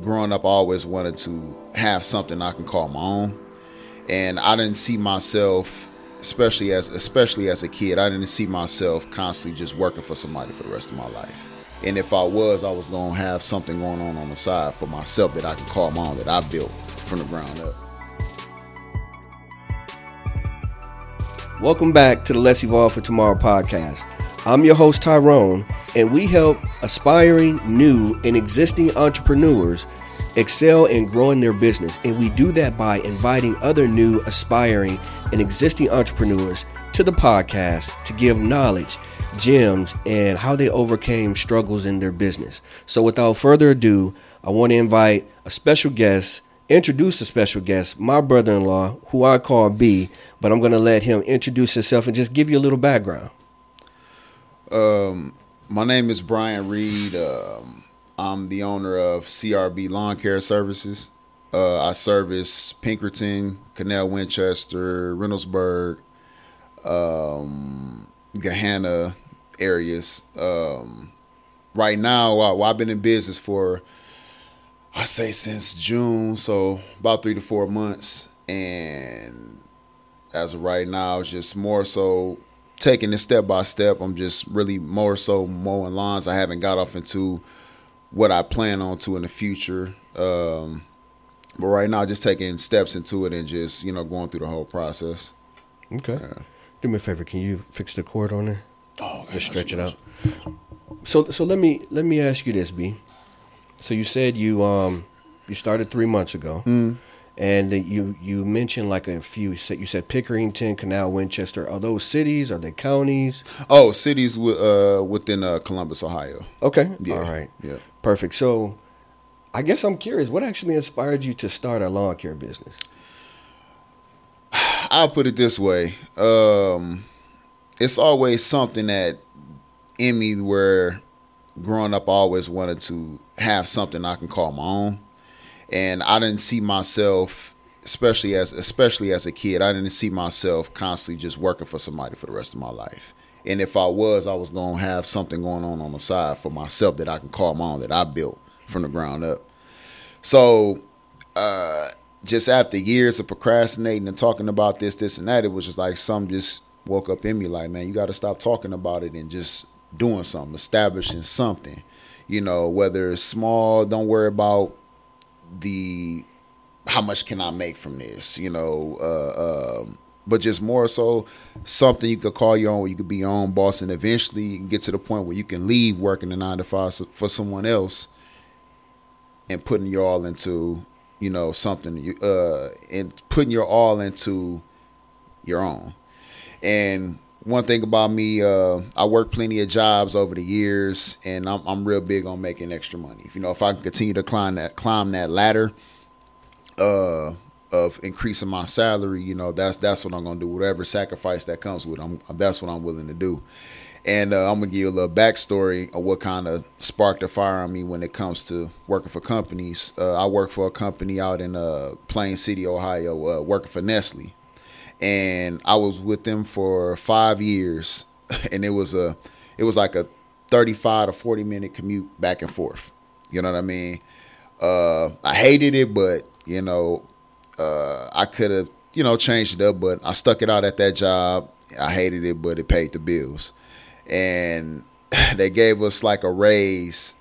growing up, I always wanted to have something I can call my own, and I didn't see myself, especially as especially as a kid, I didn't see myself constantly just working for somebody for the rest of my life. And if I was, I was gonna have something going on on the side for myself that I can call my own that I built from the ground up. Welcome back to the Let's Evolve for Tomorrow podcast. I'm your host, Tyrone, and we help aspiring, new, and existing entrepreneurs excel in growing their business. And we do that by inviting other new, aspiring, and existing entrepreneurs to the podcast to give knowledge, gems, and how they overcame struggles in their business. So, without further ado, I want to invite a special guest introduce a special guest, my brother in law, who I call B, but I'm going to let him introduce himself and just give you a little background. Um, my name is Breont Reed. Um, I'm the owner of CRB Lawn Care Services. Uh, I service Pickerington, Canal Winchester, Reynoldsburg, um, Gahanna areas. Um, right now, well, I've been in business for I say since June, so about three to four months. And as of right now, it's just more so taking it step by step. I'm just really more so mowing lawns. I haven't got off into what I plan on to in the future. Um, but right now, just taking steps into it and just you know going through the whole process. Okay. Yeah. Do me a favor. Can you fix the cord on there? Oh, just stretch it out. So so let me let me ask you this, B. So you said you um you started three months ago, mm. And you you mentioned like a few. You said, you said Pickerington, Canal, Winchester. Are those cities? Are they counties? Oh, cities uh, within uh, Columbus, Ohio. Okay. Yeah. All right. Yeah. Perfect. So, I guess I'm curious. What actually inspired you to start a lawn care business? I'll put it this way. Um, it's always something that in me where growing up I always wanted to have something I can call my own. And I didn't see myself, especially as especially as a kid, I didn't see myself constantly just working for somebody for the rest of my life. And if I was, I was gonna have something going on on the side for myself that I can call my own that I built from the ground up. So, uh, just after years of procrastinating and talking about this, this, and that, it was just like some just woke up in me like, man, you got to stop talking about it and just doing something, establishing something. You know, whether it's small, don't worry about the how much can I make from this. You know, uh, um, but just more so something you could call your own, you could be your own boss, and eventually you can get to the point where you can leave working the nine to five for someone else and putting your all into you know something uh and putting your all into your own and one thing about me, uh, I work plenty of jobs over the years, and I'm, I'm real big on making extra money. If you know, if I can continue to climb that climb that ladder, uh, of increasing my salary, you know, that's that's what I'm gonna do. Whatever sacrifice that comes with, I'm that's what I'm willing to do. And uh, I'm gonna give you a little backstory of what kind of sparked the fire on me when it comes to working for companies. Uh, I work for a company out in uh, Plain City, Ohio, uh, working for Nestle and I was with them for five years, and it was a, it was like a thirty-five to forty minute commute back and forth. You know what I mean? Uh, I hated it, but you know, uh, I could have, you know, changed it up, but I stuck it out at that job. I hated it, but it paid the bills, and they gave us like a raise.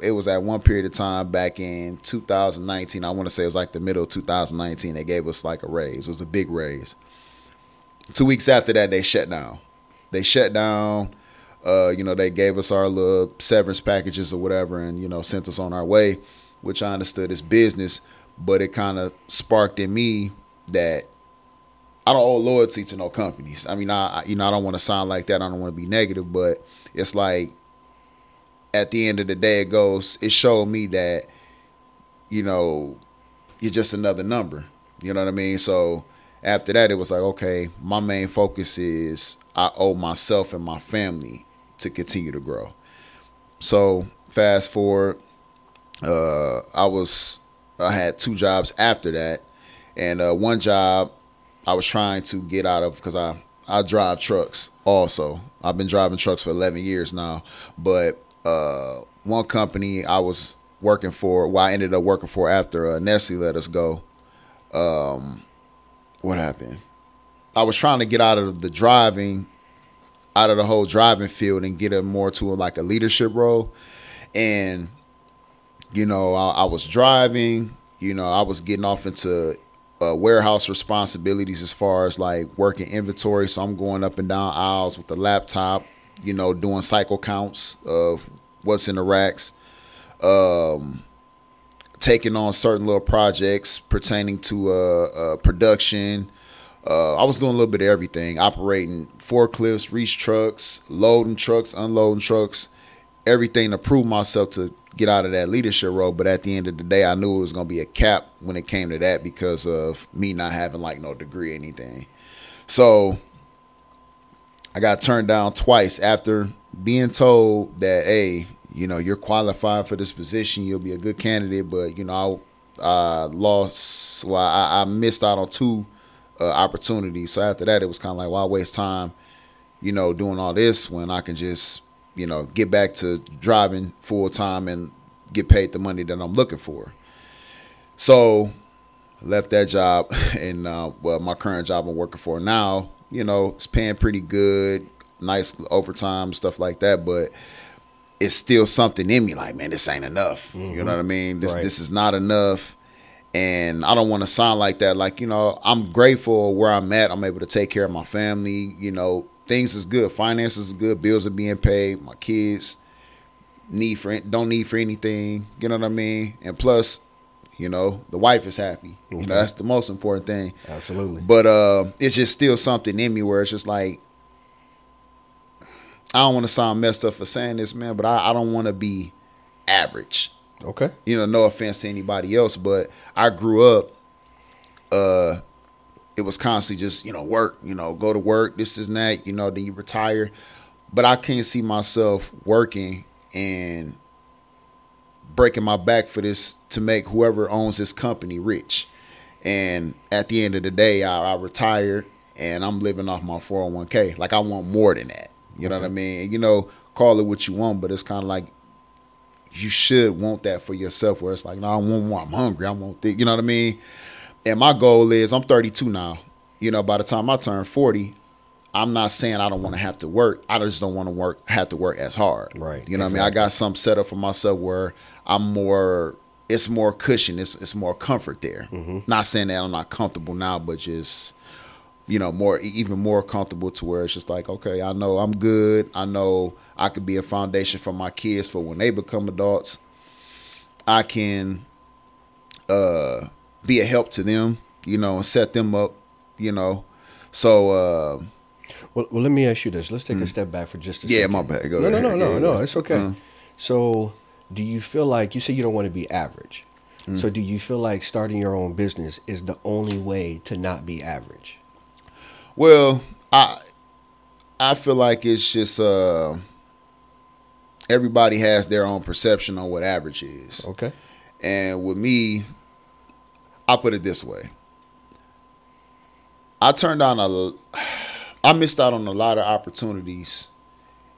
It was at one period of time back in 2019. I want to say it was like the middle of 2019. They gave us like a raise. It was a big raise two weeks after that, they shut down. They shut down. Uh, you know, they gave us our little severance packages or whatever, and you know, sent us on our way, which I understood is business. But it kind of sparked in me that I don't owe loyalty to no companies. I mean, I you know I don't want to sound like that. I don't want to be negative, but it's like at the end of the day, it goes. It showed me that you know you're just another number. You know what I mean? So after that, it was like, okay, my main focus is I owe myself and my family to continue to grow. So fast forward, uh, I was I had two jobs after that, and uh, one job I was trying to get out of because I I drive trucks also. I've been driving trucks for 11 years now, but uh, one company I was working for. Well, I ended up working for after uh, Nestle let us go. Um, what happened? I was trying to get out of the driving, out of the whole driving field, and get it more to like a leadership role. And you know, I, I was driving. You know, I was getting off into uh, warehouse responsibilities as far as like working inventory. So I'm going up and down aisles with the laptop. You know, doing cycle counts of what's in the racks. Um, taking on certain little projects pertaining to uh, uh, production. Uh, I was doing a little bit of everything, operating forklifts, reach trucks, loading trucks, unloading trucks, everything to prove myself to get out of that leadership role. But at the end of the day, I knew it was going to be a cap when it came to that because of me not having like no degree or anything. So I got turned down twice after being told that, hey, you know, you're qualified for this position. You'll be a good candidate, but you know, I lost. Well, I, I, missed out on two uh, opportunities. So after that, it was kind of like, why waste time, you know, doing all this when I can just you know, get back to driving full time and get paid the money that I'm looking for. So left that job and uh, well, my current job I'm working for now, you know, it's paying pretty good, nice overtime, stuff like that, but it's still something in me like, man, this ain't enough. Mm-hmm. You know what I mean? This right. this is not enough. And I don't want to sound like that. Like, you know, I'm grateful where I'm at. I'm able to take care of my family, you know, things is good. Finances is good. Bills are being paid. My kids need for don't need for anything. You know what I mean? And plus, you know, the wife is happy. You know, that's the most important thing. Absolutely. But uh, it's just still something in me where it's just like I don't want to sound messed up for saying this, man, but I, I don't want to be average. Okay. You know, no offense to anybody else, but I grew up uh it was constantly just you know work you know go to work this is that you know then you retire but i can't see myself working and breaking my back for this to make whoever owns this company rich and at the end of the day i, I retired and i'm living off my 401k like i want more than that you know what i mean you know call it what you want but it's kind of like you should want that for yourself where it's like no i want more i'm hungry i want this you know what i mean and my goal is I'm 32 now. You know, by the time I turn 40, I'm not saying I don't want to have to work. I just don't want to work have to work as hard. Right. You know exactly. what I mean? I got some set up for myself where I'm more it's more cushion, it's it's more comfort there. Mm-hmm. Not saying that I'm not comfortable now, but just you know, more even more comfortable to where it's just like, okay, I know I'm good. I know I could be a foundation for my kids for when they become adults. I can uh be a help to them, you know, and set them up, you know. So, uh, well, well, let me ask you this. Let's take mm. a step back for just a yeah, second. Yeah, my bad. Go no, ahead. no, no, no, no, no. It's okay. Mm. So, do you feel like you say you don't want to be average? Mm. So, do you feel like starting your own business is the only way to not be average? Well, I I feel like it's just uh, everybody has their own perception on what average is. Okay. And with me, I'll put it this way. I turned down a I missed out on a lot of opportunities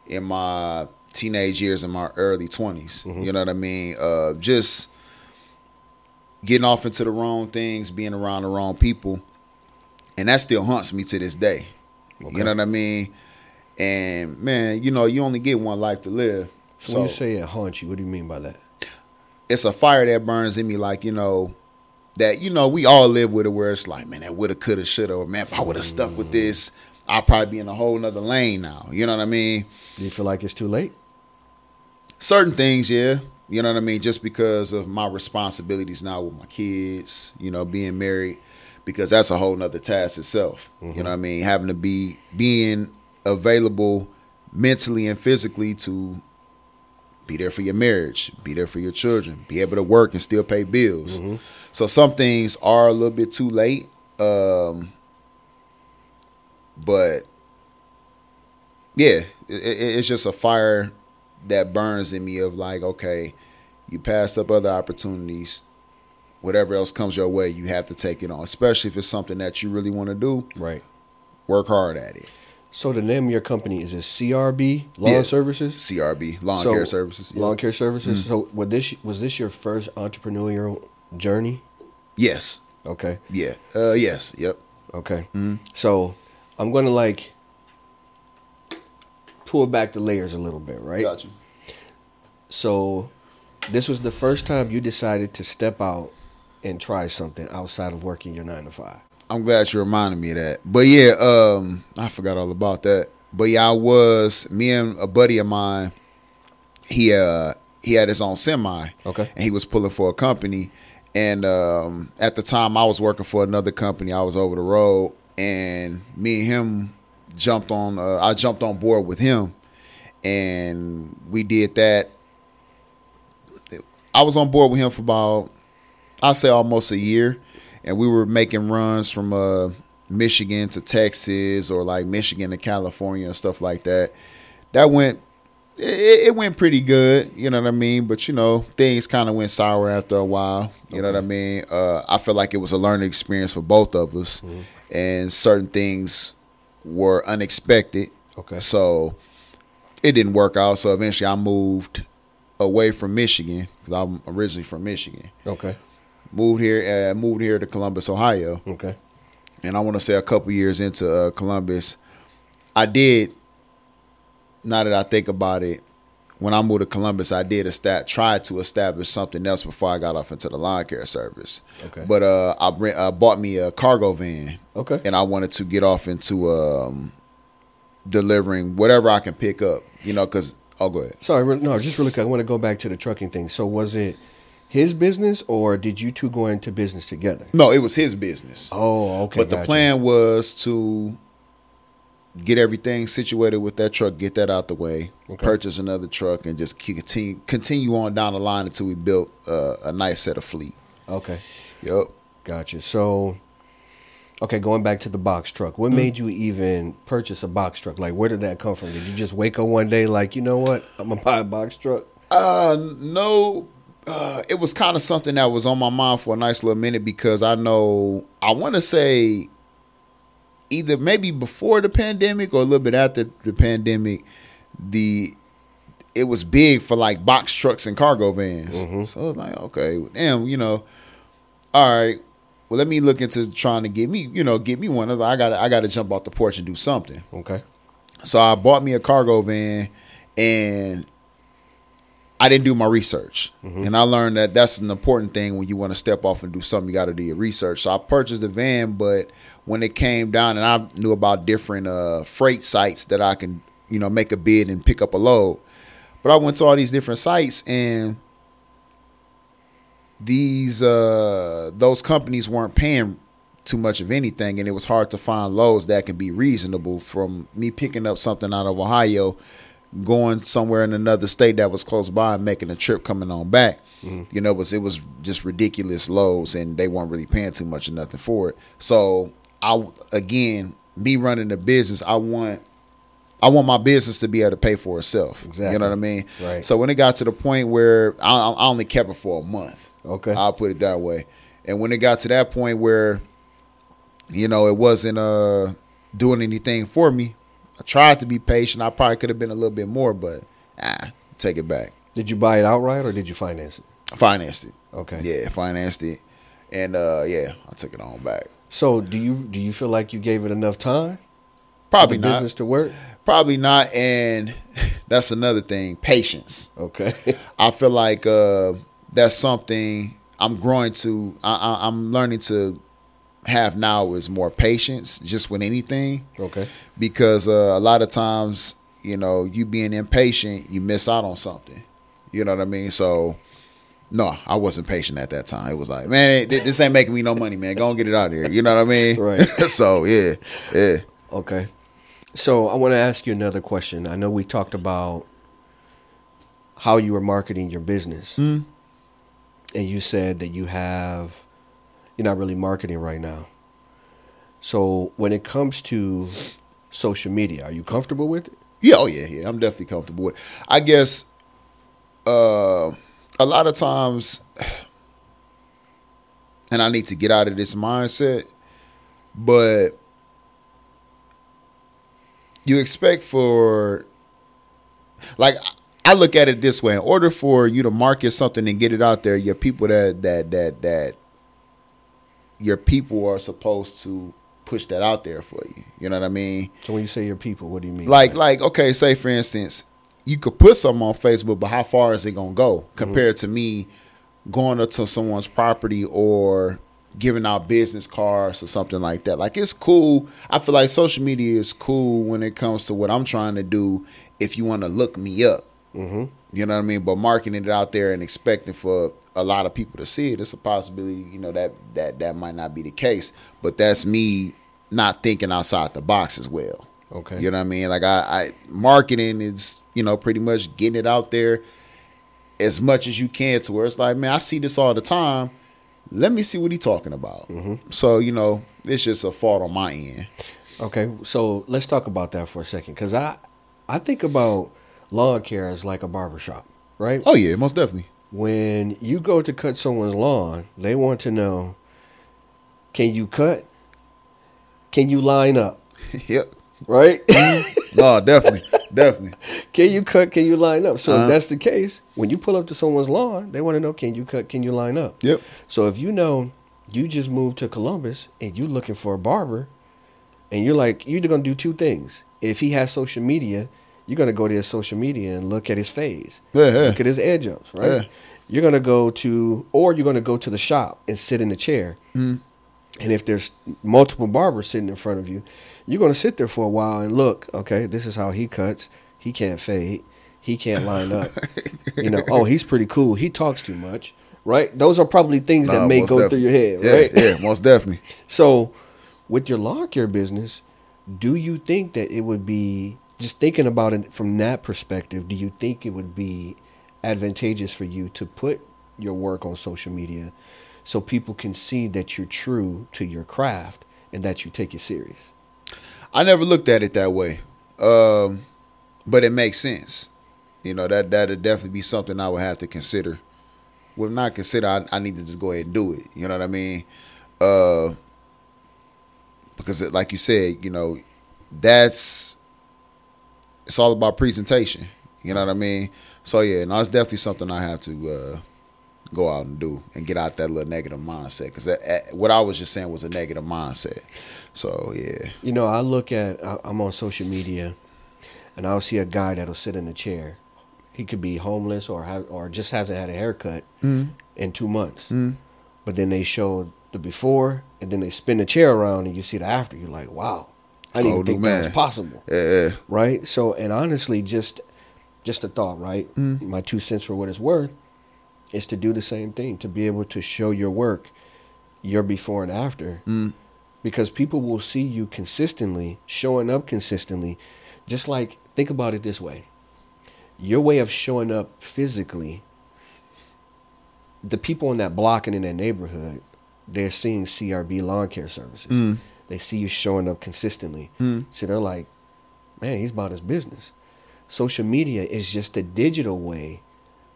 in my teenage years in my early 20s. Mm-hmm. You know what I mean? Uh, just getting off into the wrong things, being around the wrong people. And that still haunts me to this day. Okay. You know what I mean? And man, you know, you only get one life to live. So, so when you say it haunts you, what do you mean by that? It's a fire that burns in me like, you know, that you know we all live with it where it's like man that woulda coulda shoulda or man if i would have stuck with mm. this I'd probably be in a whole nother lane now you know what i mean do you feel like it's too late certain things yeah you know what i mean just because of my responsibilities now with my kids you know being married because that's a whole nother task itself mm-hmm. you know what i mean having to be being available mentally and physically to be there for your marriage, be there for your children, be able to work and still pay bills. Mm-hmm. So some things are a little bit too late. Um, but yeah, it, it, it's just a fire that burns in me of like, okay, you passed up other opportunities. Whatever else comes your way, you have to take it on, especially if it's something that you really want to do. Right. Work hard at it. So the name of your company is it CRB Lawn Yeah. Services? CRB, lawn So, care services. yeah. Lawn care services. So was this was this your first entrepreneurial journey? Yes. Okay. Yeah. Uh, yes. Yep. Okay. So I'm gonna like pull back the layers a little bit, right? Got you. So this was the first time you decided to step out and try something outside of working your nine to five. I'm glad you reminded me of that. But yeah, um, I forgot all about that. But yeah, I was me and a buddy of mine. He uh he had his own semi. Okay. And he was pulling for a company, and um, at the time I was working for another company. I was over the road, and me and him jumped on. Uh, I jumped on board with him, and we did that. I was on board with him for about I'll say almost a year, and we were making runs from uh, Michigan to Texas or like Michigan to California and stuff like that. That went it, it went pretty good, you know what I mean. But you know, things kind of went sour after a while. You know what I mean. Uh, I feel like it was a learning experience for both of us, and certain things were unexpected. Okay. So it didn't work out. So eventually, I moved away from Michigan because I'm originally from Michigan Okay. Moved here uh, moved here to Columbus, Ohio, Okay. and I want to say a couple years into uh, Columbus, I did. Now that I think about it, when I moved to Columbus, I did a stat try to establish something else before I got off into the lawn care service. Okay. But uh, I rent, uh, bought me a cargo van, Okay. and I wanted to get off into um, delivering whatever I can pick up. You know, because oh, go ahead. Sorry, no, just really quick. I want to go back to the trucking thing. So was it his business or did you two go into business together? No, it was his business. Oh, okay. but the gotcha. plan was to get everything situated with that truck, get that out the way, Okay. purchase another truck, and just continue continue on down the line until we built uh, a nice set of fleet. Okay. Yep. Gotcha. So, okay, going back to the box truck, Mm-hmm. what made you even purchase a box truck? Like, where did that come from? Did you just wake up one day like, you know what, I'm gonna buy a box truck? Uh, no. Uh, it was kind of something that was on my mind for a nice little minute because I know I want to say either maybe before the pandemic or a little bit after the pandemic, the it was big for like box trucks and cargo vans. So I was like, okay, damn, you know, all right. Well, let me look into trying to get me, you know, get me one. I I got, I got to jump off the porch and do something. Okay. So I bought me a cargo van and I didn't do my research. And I learned that that's an important thing when you want to step off and do something, you got to do your research. So I purchased the van, but when it came down and I knew about different uh, freight sites that I can, you know, make a bid and pick up a load. But I went to all these different sites and these uh those companies weren't paying too much of anything and it was hard to find loads that can be reasonable from me picking up something out of Ohio going somewhere in another state that was close by and making a trip coming on back you know it was it was just ridiculous lows, and they weren't really paying too much or nothing for it so I again me running the business I want I want my business to be able to pay for itself Exactly. you know what I mean Right. so when it got to the point where I, I only kept it for a month Okay. I'll put it that way. And when it got to that point where, you know, it wasn't uh doing anything for me, I tried to be patient. I probably could have been a little bit more, but ah, take it back. Did you buy it outright or did you finance it? I financed it. Okay. Yeah, financed it. And uh yeah, I took it on back. So do you do you feel like you gave it enough time? Probably not. business to work. Probably not. And that's another thing. Patience. Okay. I feel like uh, that's something I'm growing to. I, I, I'm learning to have now is more patience, just with anything, okay. because uh, a lot of times, you know, you being impatient, you miss out on something. You know what I mean? So, no, I wasn't patient at that time. It was like, man, it- this ain't making me no money, man. Go and get it out of here. You know what I mean? Right. so yeah, yeah. Okay. So I want to ask you another question. I know we talked about how you were marketing your business, Hmm. and you said that you have you're not really marketing right now. So when it comes to social media, are you comfortable with it? Yeah, oh yeah, yeah. I'm definitely comfortable with. It. I guess uh, a lot of times, and I need to get out of this mindset, but you expect for like I look at it this way: in order for you to market something and get it out there, your people that that that that your people are supposed to push that out there for you. You know what I mean? So when you say your people, what do you mean? Like like okay, say for instance, you could put something on Facebook, but how far is it gonna go compared to me going up to someone's property or giving out business cards or something like that? Like it's cool. I feel like social media is cool when it comes to what I'm trying to do. If you want to look me up, hmm you know what I mean. But marketing it out there and expecting for a lot of people to see it, it's a possibility. You know that that that might not be the case. But that's me not thinking outside the box as well. Okay. You know what I mean? Like I, I marketing is, you know, pretty much getting it out there as much as you can to where it's like, man, I see this all the time. Let me see what he talking about. Mm-hmm. So, you know, it's just a fault on my end. Okay, so let's talk about that for a second, because I, I think about lawn care as like a barber shop, right? Oh yeah, most definitely. When you go to cut someone's lawn, they want to know, can you cut? Can you line up? yep. Right? No, definitely. definitely. can you cut? Can you line up? So Uh-huh. if that's the case, when you pull up to someone's lawn, they want to know, can you cut? Can you line up? Yep. So if you know you just moved to Columbus and you're looking for a barber, and you're like, you're gonna do two things. If he has social media, you're gonna go to his social media and look at his face, Yeah, yeah. look at his edge ups, right? Yeah. You're gonna go to, or you're gonna go to the shop and sit in the chair. Mhm. And if there's multiple barbers sitting in front of you, you're gonna sit there for a while and look. Okay, this is how he cuts. He can't fade. He can't line up. you know, oh, he's pretty cool. He talks too much, right? Those are probably things that may go through your head, definitely. right? Yeah, yeah, most definitely. So, with your lawn care business, do you think that it would be just thinking about it from that perspective? Do you think it would be advantageous for you to put your work on social media so people can see that you're true to your craft and that you take it serious? I never looked at it that way. Um, but it makes sense. You know, that that'd definitely be something I would have to consider. Well, not consider, I, I need to just go ahead and do it. You know what I mean? Uh, because, like you said, you know, that's it's all about presentation. You know what I mean? So yeah, no, it's definitely something I have to uh, go out and do and get out that little negative mindset. Because what I was just saying was a negative mindset. So yeah, You know, I look at, I'm on social media and I'll see a guy that'll sit in a chair. He could be homeless or or just hasn't had a haircut mm in two months. Mm. But then they show the before, and then they spin the chair around, and you see the after. You're like, wow, I didn't Oh, think new that was man. possible, yeah. right? So, and honestly, just just a thought, right? Mm. My two cents for what it's worth is to do the same thing, to be able to show your work, your before and after, Mm. because people will see you consistently, showing up consistently. Just like think about it this way: your way of showing up physically the people in that block and in that neighborhood, they're seeing CRB lawn care services. Mm. They see you showing up consistently. Mm. So they're like, man, he's about his business. Social media is just a digital way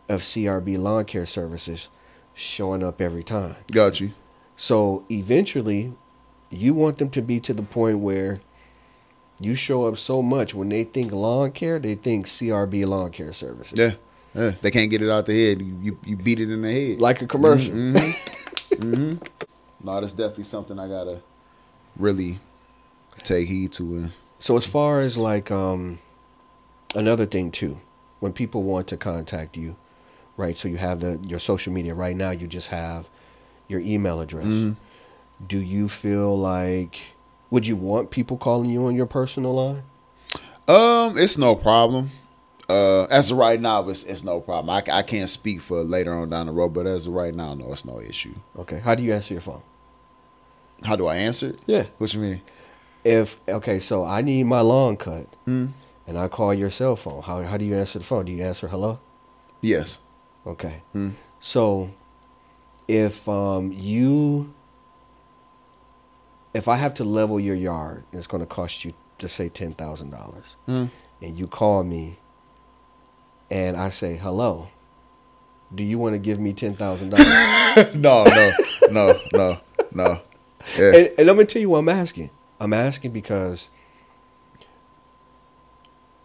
of CRB lawn care services showing up every time. Got you. So eventually, you want them to be to the point where you show up so much when they think lawn care, they think CRB lawn care services. Yeah. Yeah. They can't get it out their head. You, you, beat it in their head. Like a commercial. hmm hmm No, that's definitely something I gotta really take heed to. And So as far as like um another thing too, when people want to contact you, right? So you have the your social media right now. You just have your email address. Mhm. Do you feel like would you want people calling you on your personal line? um, it's no problem. Uh, as of right now, it's, it's no problem. I, I can't speak for later on down the road, but as of right now, no, it's no issue. Okay. How do you answer your phone? How do I answer it? Yeah. What you mean? If okay, so I need my lawn cut, Mm. and I call your cell phone. How how do you answer the phone? Do you answer hello? Yes. Okay. Mm. So if um you if I have to level your yard, and it's going to cost you to say ten thousand dollars, Mm. and you call me, and I say hello. Do you want to give me ten thousand dollars? no, no, no, no, no. Yeah. and, and let me tell you what I'm asking. I'm asking because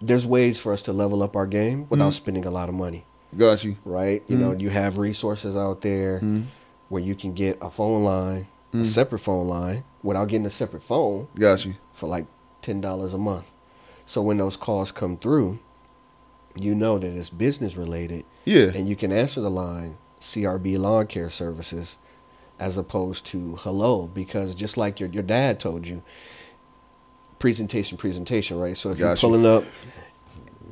there's ways for us to level up our game without mm-hmm. spending a lot of money, Got you. right? You know, mm-hmm. you have resources out there mm-hmm. where you can get a phone line, a separate phone line, without getting a separate phone Got you. for like ten dollars a month. So when those calls come through, you know that it's business related, Yeah. and you can answer the line CRB Lawn Care Services as opposed to hello because just like your your dad told you, presentation, presentation, right? So if you're pulling up,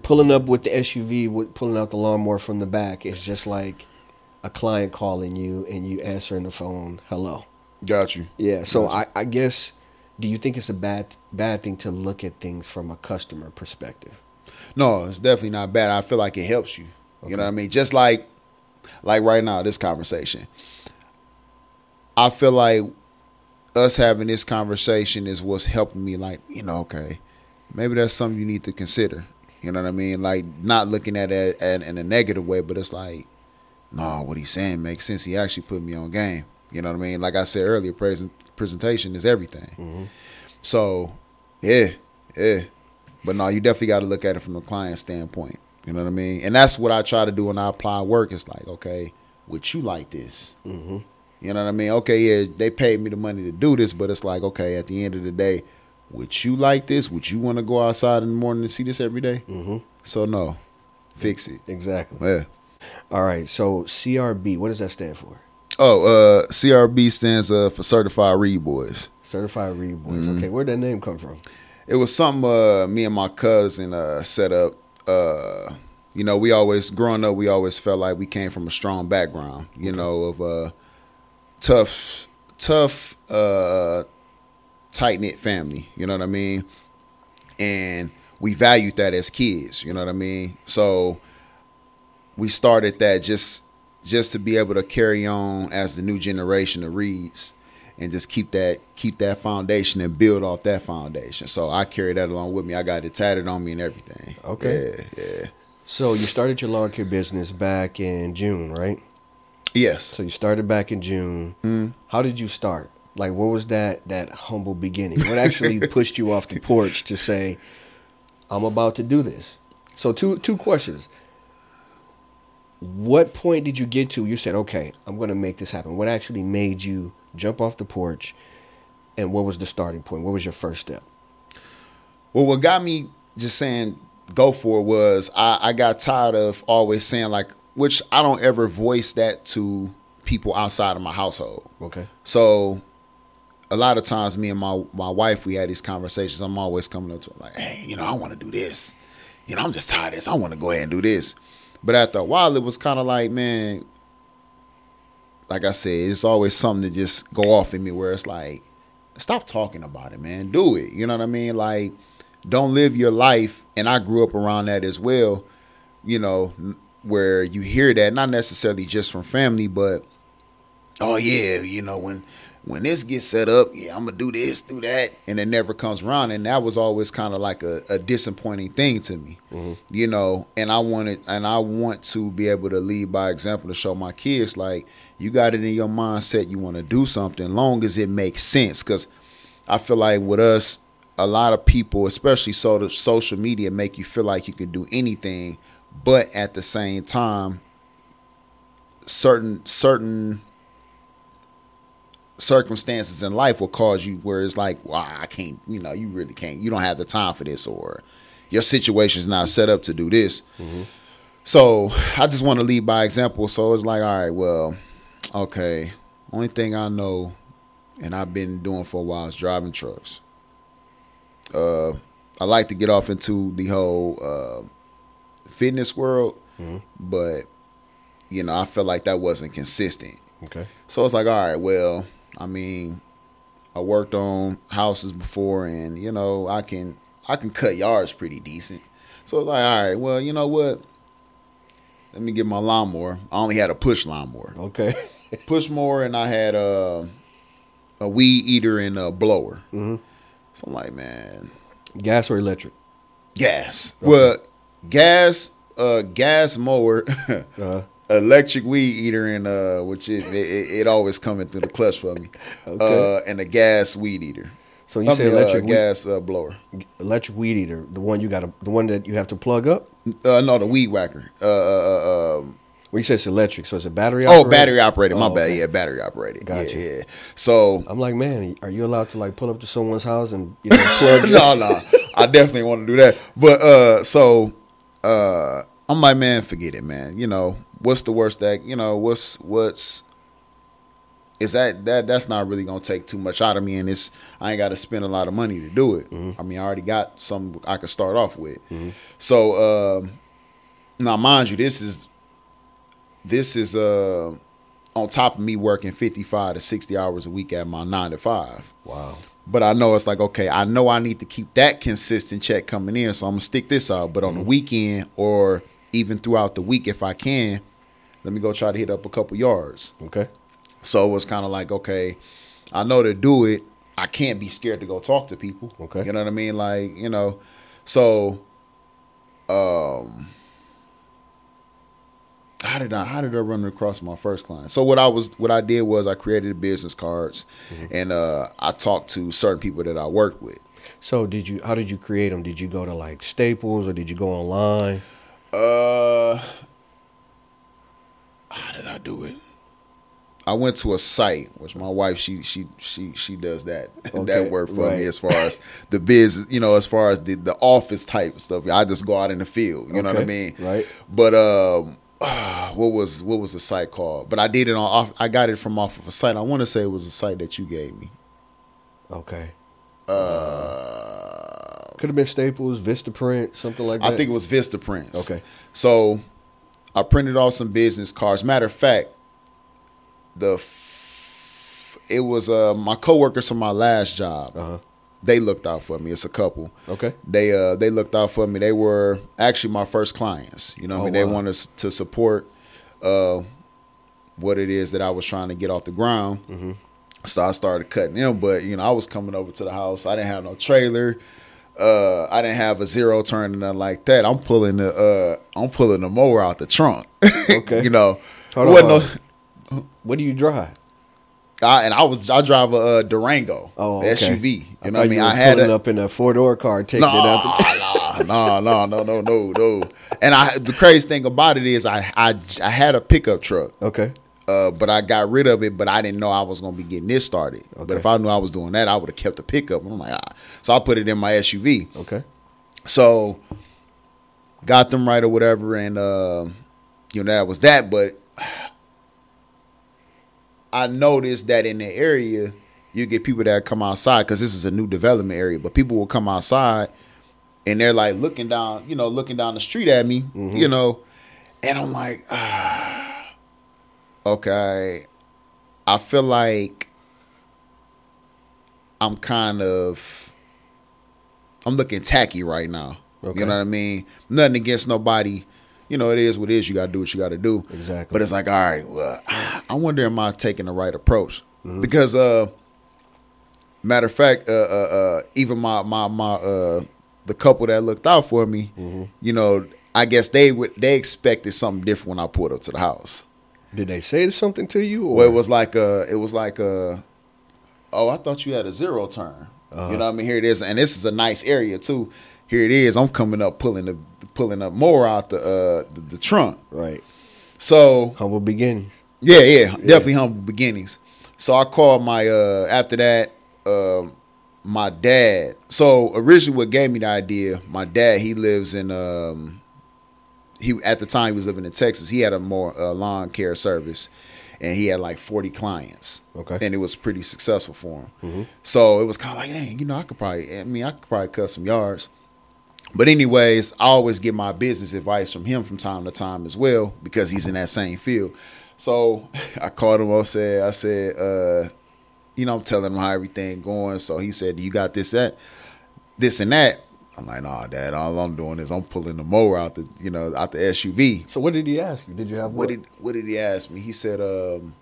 pulling up with the SUV, with pulling out the lawnmower from the back, it's just like a client calling you and you answering the phone, hello. Got you. Yeah. So I, I guess, do you think it's a bad bad thing to look at things from a customer perspective? No, it's definitely not bad. I feel like it helps you. You know what I mean? Just like like right now, this conversation. I feel like us having this conversation is what's helping me like, you know, okay, maybe that's something you need to consider. You know what I mean? Like not looking at it in a negative way, but it's like, no, what he's saying makes sense. He actually put me on game. You know what I mean? Like I said earlier, present, presentation is everything. So, yeah, yeah. But no, you definitely got to look at it from the client standpoint. You know what I mean? And that's what I try to do when I apply work. It's like, okay, would you like this? Mm-hmm. You know what I mean? Okay, yeah, they paid me the money to do this, but it's like, okay, at the end of the day, would you like this? Would you want to go outside in the morning and see this every day? Mm-hmm. So no, fix it. Exactly. Yeah. All right. So CRB, what does that stand for? Oh, uh, CRB stands uh, for Certified Reed Boys. Certified Reed Boys. Mm-hmm. Okay, where'd that name come from? It was something uh, me and my cousin uh, set up. Uh, you know, we always growing up, we always felt like we came from a strong background. You know, of uh, tough, tough, uh, tight knit family. You know what I mean? And we valued that as kids. You know what I mean? So we started that just just to be able to carry on as the new generation of Reeds and just keep that keep that foundation and build off that foundation. So I carry that along with me. I got it tatted on me and everything. Okay. Yeah, yeah. So you started your lawn care business back in June, right? Yes. So you started back in June. Mm. How did you start? Like, what was that that humble beginning? What actually pushed you off the porch to say, "I'm about to do this"? So two two questions. What point did you get to? You said, "Okay, I'm going to make this happen." What actually made you jump off the porch? And what was the starting point? What was your first step? Well, what got me just saying go for it was I, I got tired of always saying like, which I don't ever voice that to people outside of my household. Okay. So a lot of times me and my my wife we had these conversations. I'm always coming up to her like, hey, you know, I want to do this. You know, I'm just tired of this. I want to go ahead and do this. But after a while, it was kind of like, man, like I said, it's always something to just go off in me where it's like, stop talking about it, man. Do it. You know what I mean? Like, don't live your life. And I grew up around that as well. You know, where you hear that not necessarily just from family, but oh yeah, you know when when this gets set up, yeah, I'm gonna do this, do that, and it never comes around. And that was always kind of like a, a disappointing thing to me, mm-hmm. you know. And I wanted, and I want to be able to lead by example to show my kids like you got it in your mindset, you want to do something, long as it makes sense. Because I feel like with us, a lot of people, especially so social media, make you feel like you can do anything, but at the same time, certain certain circumstances in life will cause you where it's like, wow, I can't, you know, you really can't, you don't have the time for this, or your situation is not set up to do this. So I just want to lead by example. So it's like, all right, well, okay, only thing I know, and I've been doing for a while is driving trucks. Uh, I like to get off into the whole uh, fitness world, but you know, I felt like that wasn't consistent. Okay. So it's like, all right, well, I mean, I worked on houses before, and you know, I can I can cut yards pretty decent. So it's like, all right, well, you know what? Let me get my lawnmower. I only had a push lawnmower, Okay. push mower, and I had a a weed eater and a blower. Mhm. So I'm like, man, Gas or electric? gas. Well, gas, uh, gas mower. Uh, electric weed eater and uh which it, it it always coming through the clutch for me Okay. uh and a gas weed eater So you I say mean, uh, electric weed, gas uh, blower. electric weed eater, the one you got the one that you have to plug up. Uh, no, the weed whacker. Uh, uh, uh, um, Well, you said it's electric, so it's a battery. oh, battery operated. My Oh, bad. okay. Yeah, battery operated. Gotcha. Yeah, yeah. So I'm like, man, are you allowed to like pull up to someone's house and you know plug? no, no, I definitely want to do that. But uh, so uh, I'm like, man, forget it, man. You know, what's the worst that you know? What's what's is that that that's not really gonna take too much out of me, and it's I ain't got to spend a lot of money to do it. I mean, I already got some I could start off with. So um, now, mind you, this is this is uh on top of me working 55 to 60 hours a week at my nine to five. Wow. But I know it's like, okay, I know I need to keep that consistent check coming in, so I'm gonna stick this out. But on the weekend or even throughout the week, if I can, let me go try to hit up a couple yards. Okay. So it was kind of like, okay, I know to do it, I can't be scared to go talk to people. Okay. You know what I mean? Like, you know, so um how did I how did I run across my first client? So what I was what I did was I created business cards and uh I talked to certain people that I worked with. So did you? How did you create them? Did you go to like Staples or did you go online? Uh how did I do it? I went to a site, which my wife she she she she does that Okay, that work for right. me as far as the biz, you know, as far as the the office type stuff. I just go out in the field, you know what I mean? right. But um what was what was the site called? But I did it on off I got it from off of a site. I want to say it was a site that you gave me. Okay. Uh Could have been Staples, Vistaprint, something like that. I think it was Vistaprints. Okay. So I printed off some business cards. Matter of fact, the f- it was uh my coworkers from my last job. Uh huh. They looked out for me. It's a couple. Okay. They uh they looked out for me. They were actually my first clients. You know, what Oh, I mean, they wow. wanted to support uh what it is that I was trying to get off the ground. Mm-hmm. So I started cutting them, but you know, I was coming over to the house. I didn't have no trailer. Uh, I didn't have a zero turn or nothing like that. I'm pulling the uh, I'm pulling the mower out the trunk. Okay. you know, Hold no- What do you drive? I, and I was I drive a uh, Durango, Oh, okay. SUV. You I know what I mean? I had it up in a four door car, taking no, it out the. no, no, no, no, no, no. And I the crazy thing about it is I I I had a pickup truck. okay. Uh, but I got rid of it, but I didn't know I was gonna be getting this started. But if I knew I was doing that, I would have kept the pickup. I'm like, ah. So I put it in my SUV. Okay. So got them right or whatever, and uh, you know that was that. But I noticed that in the area, you get people that come outside because this is a new development area. But people will come outside, and they're like looking down, you know, looking down the street at me, you know, and I'm like, ah, okay. I feel like I'm kind of I'm looking tacky right now. Okay. You know what I mean? Nothing against nobody. You know, it is what it is. You got to do what you got to do. Exactly. But it's like, all right, well, I wonder am I taking the right approach? Mm-hmm. Because, uh, matter of fact, uh, uh, uh, even my my my uh, the couple that looked out for me, Mm-hmm. you know, I guess they would they expected something different when I pulled up to the house. Did they say something to you? Or? Well, it was like uh it was like uh oh, I thought you had a zero turn. Uh-huh. You know what I mean? Here it is, and this is a nice area too. Here it is. I'm coming up pulling the pulling up more out the uh the, the trunk. right. So Humble beginnings. yeah, yeah, definitely humble beginnings. So I called my uh after that um my dad. So originally, what gave me the idea, my dad he lives in um he at the time he was living in Texas. He had a more uh, lawn care service, and he had like forty clients. Okay. and it was pretty successful for him. Mhm. So it was kind of like, hey, you know, I could probably, I mean, I could probably cut some yards. But anyways, I always get my business advice from him from time to time as well because he's in that same field. So I called him. I said, I said, uh, you know, I'm telling him how everything going. So he said, "You got this, that, this, and that." I'm like, "Nah, Dad. All I'm doing is I'm pulling the mower out the, you know, out the SUV." So what did he ask you? Did you have What did What did he ask me? He said, um,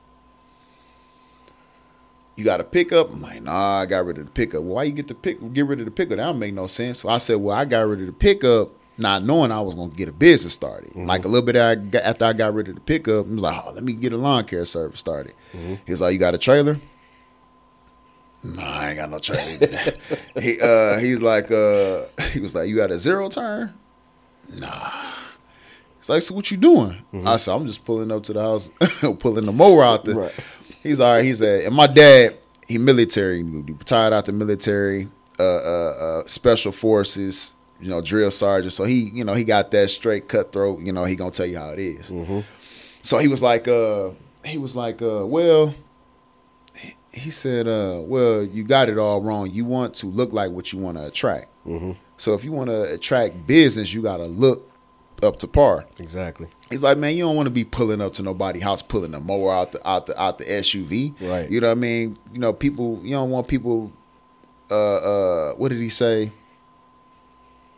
"You got a pickup?" I'm like, "Nah, I got rid of the pickup." Well, why you get the pick? Get rid of the pickup? That don't make no sense. So I said, "Well, I got rid of the pickup." Not knowing I was gonna get a business started, like a little bit after I got rid of the pickup, I was like, "Oh, let me get a lawn care service started." He was like, "You got a trailer?" Nah, I ain't got no trailer. he uh he's like uh he was like, You got a zero turn? Nah. He's like, so what you doing? I said, I'm just pulling up to the house, pulling the mower out there. Right. He's all right. He said, and my dad, he military, he retired out the military, uh, uh, uh, special forces, you know, drill sergeant. So he, you know, he got that straight cutthroat. You know, he gonna tell you how it is. So he was like, uh, he was like, uh, well, he- he said, uh, well, you got it all wrong. You want to look like what you want to attract. So if you want to attract business, you got to look up to par. Exactly. He's like, man, you don't want to be pulling up to nobody house, pulling a mower out the out the out the SUV. Right. You know what I mean? You know, people. You don't want people. Uh, uh, what did he say?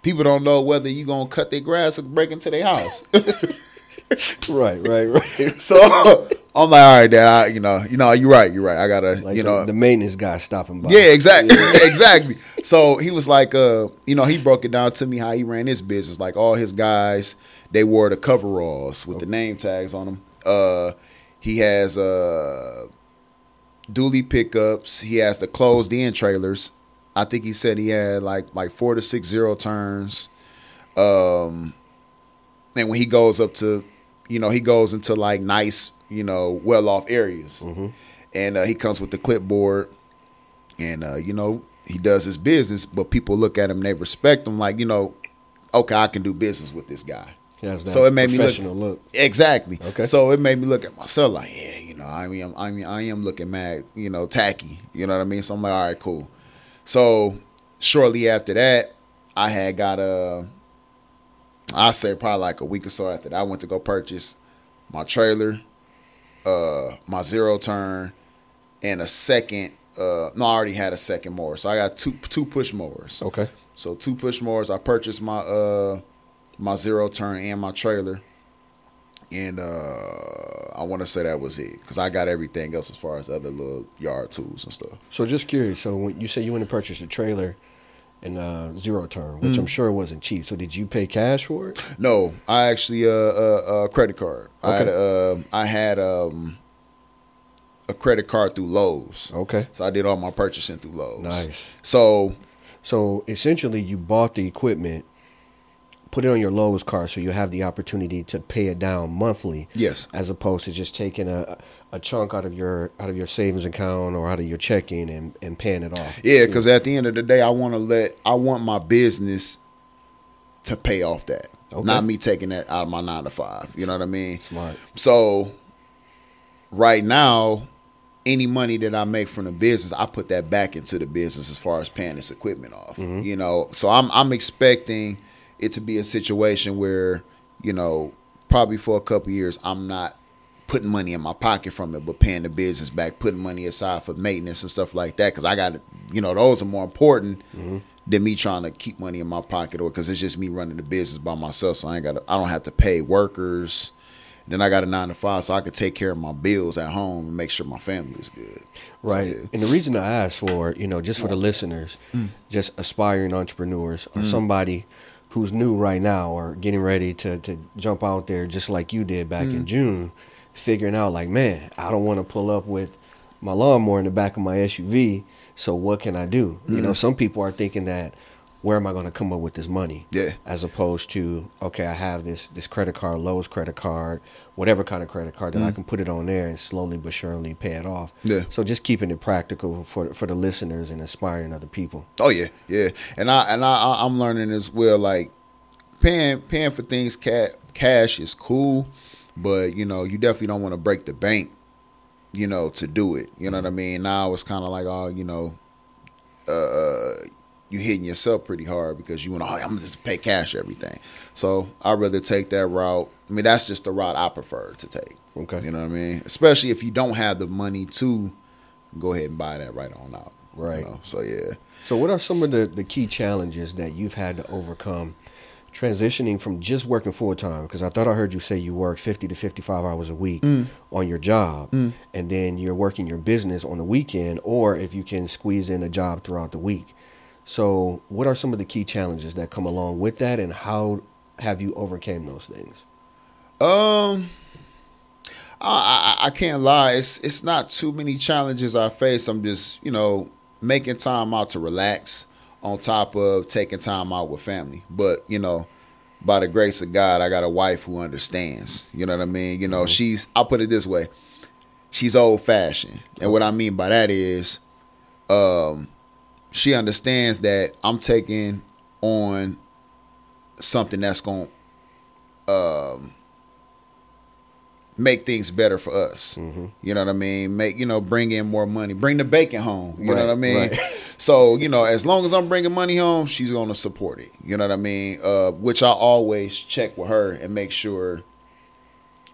People don't know whether you gonna cut their grass or break into their house. Right, right, right. so I'm like, all right, Dad. I, you know, you know, you're right. You're right. I gotta, Like you the, know, the maintenance guy stopping by. yeah, exactly, exactly. So he was like, uh, you know, he broke it down to me how he ran his business. Like all his guys, they wore the coveralls with the name tags on them. Uh, he has uh, dually pickups. He has the closed in trailers. I think he said he had like like four to six zero turns. Um, and when he goes up to, you know, he goes into like nice, you know, well off areas, and uh, he comes with the clipboard and uh, you know he does his business, but people look at him, they respect him, like you know, okay, I can do business with this guy. That So it made me look- look. Exactly. Okay. So it made me look at myself like, yeah, you know, I mean, I mean, I am looking mad, you know, tacky. You know what I mean? So I'm like, all right, cool. So shortly after that, I had got a, I say probably like a week or so after that, I went to go purchase my trailer, uh, my zero turn, and a second. Uh, no, I already had a second mower, so I got two two push mowers. Okay. So two push mowers. I purchased my uh my zero turn and my trailer, and uh I want to say that was it because I got everything else as far as other little yard tools and stuff. So just curious. So when you say you went and purchased a trailer and uh, zero turn, which Mm. I'm sure wasn't cheap. So did you pay cash for it? No, I actually uh uh, uh credit card. I had Okay. uh, I had um a credit card through Lowe's. Okay. So I did all my purchasing through Lowe's. Nice. So So essentially, you bought the equipment, put it on your Lowe's card, so you have the opportunity to pay it down monthly, yes, as opposed to just taking a a chunk out of your out of your savings account or out of your checking and, and paying it off. yeah, because at the end of the day, I want to let I want my business to pay off that, Okay. not me taking that out of my nine to five. You know what I mean? Smart. So right now, any money that I make from the business, I put that back into the business as far as paying this equipment off. Mm-hmm. You know, so I'm I'm expecting it to be a situation where, you know, probably for a couple years I'm not putting money in my pocket from it, but paying the business back, putting money aside for maintenance and stuff like that. Because I got, you know, those are more important mm-hmm. than me trying to keep money in my pocket, or because it's just me running the business by myself. So I ain't got, I don't have to pay workers. Then I got a nine to five, so I could take care of my bills at home and make sure my family is good. So, Right. yeah. And the reason I asked for, you know, just for the listeners, mm. just aspiring entrepreneurs or mm. somebody who's new right now or getting ready to, to jump out there just like you did back in mm. June, figuring out like, man, I don't want to pull up with my lawnmower in the back of my SUV. So what can I do? You know, some people are thinking that where am I going to come up with this money? Yeah. As opposed to, okay, I have this this credit card, Lowe's credit card, whatever kind of credit card that I can put it on there and slowly but surely pay it off. Yeah. So just keeping it practical for for the listeners and inspiring other people. Oh yeah, yeah, and I and I I- I'm learning as well. Like paying paying for things ca- cash is cool, but you know you definitely don't want to break the bank, you know, to do it. You know what I mean? Now it's kind of like oh, you know, uh, you hitting yourself pretty hard because you want to. Oh, I'm gonna just pay cash everything. So I'd rather take that route. I mean, that's just the route I prefer to take. Okay. You know what I mean? Especially if you don't have the money to go ahead and buy that right on out. you Right. know? So yeah. So what are some of the the key challenges that you've had to overcome? Transitioning from just working full time, because I thought I heard you say you work 50 to 55 hours a week mm. on your job, mm. and then you're working your business on the weekend, or if you can squeeze in a job throughout the week. So, what are some of the key challenges that come along with that, and how have you overcame those things? Um, I, I I can't lie. It's it's not too many challenges I face. I'm just you know making time out to relax on top of taking time out with family. But, you know, by the grace of God, I got a wife who understands. You know what I mean? You know, she's I'll put it this way. She's old fashioned. And what I mean by that is um she understands that I'm taking on something that's going to um make things better for us. Mm-hmm. You know what I mean? Make you know, bring in more money, bring the bacon home. You know what I mean? right. So you know, as long as I'm bringing money home, she's gonna support it. You know what I mean? Uh, which I always check with her and make sure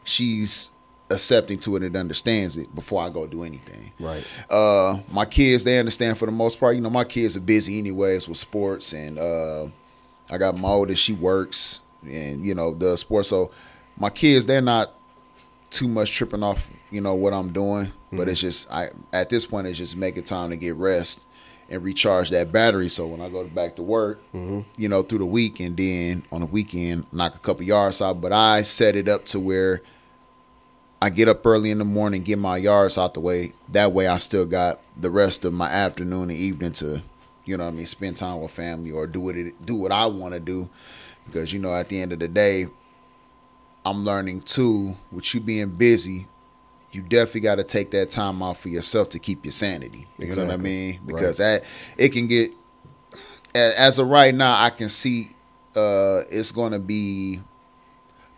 she's accepting to it and understands it before I go do anything. Right. Uh, my kids, they understand for the most part. You know, my kids are busy anyways with sports, and uh, I got my oldest, she works, and you know, does sports. So my kids, they're not too much tripping off, you know, what I'm doing. But it's just, I at this point, it's just making time to get rest and recharge that battery. So when I go back to work, you know, through the week, and then on the weekend, knock a couple yards out. But I set it up to where I get up early in the morning, get my yards out the way. That way, I still got the rest of my afternoon and evening to, you know, what I mean, spend time with family or do what it, do what I want to do. Because you know, at the end of the day, I'm learning too. With you being busy, you definitely got to take that time off for yourself to keep your sanity. You know what I mean? Because that it can get. As of right now, I can see uh, it's going to be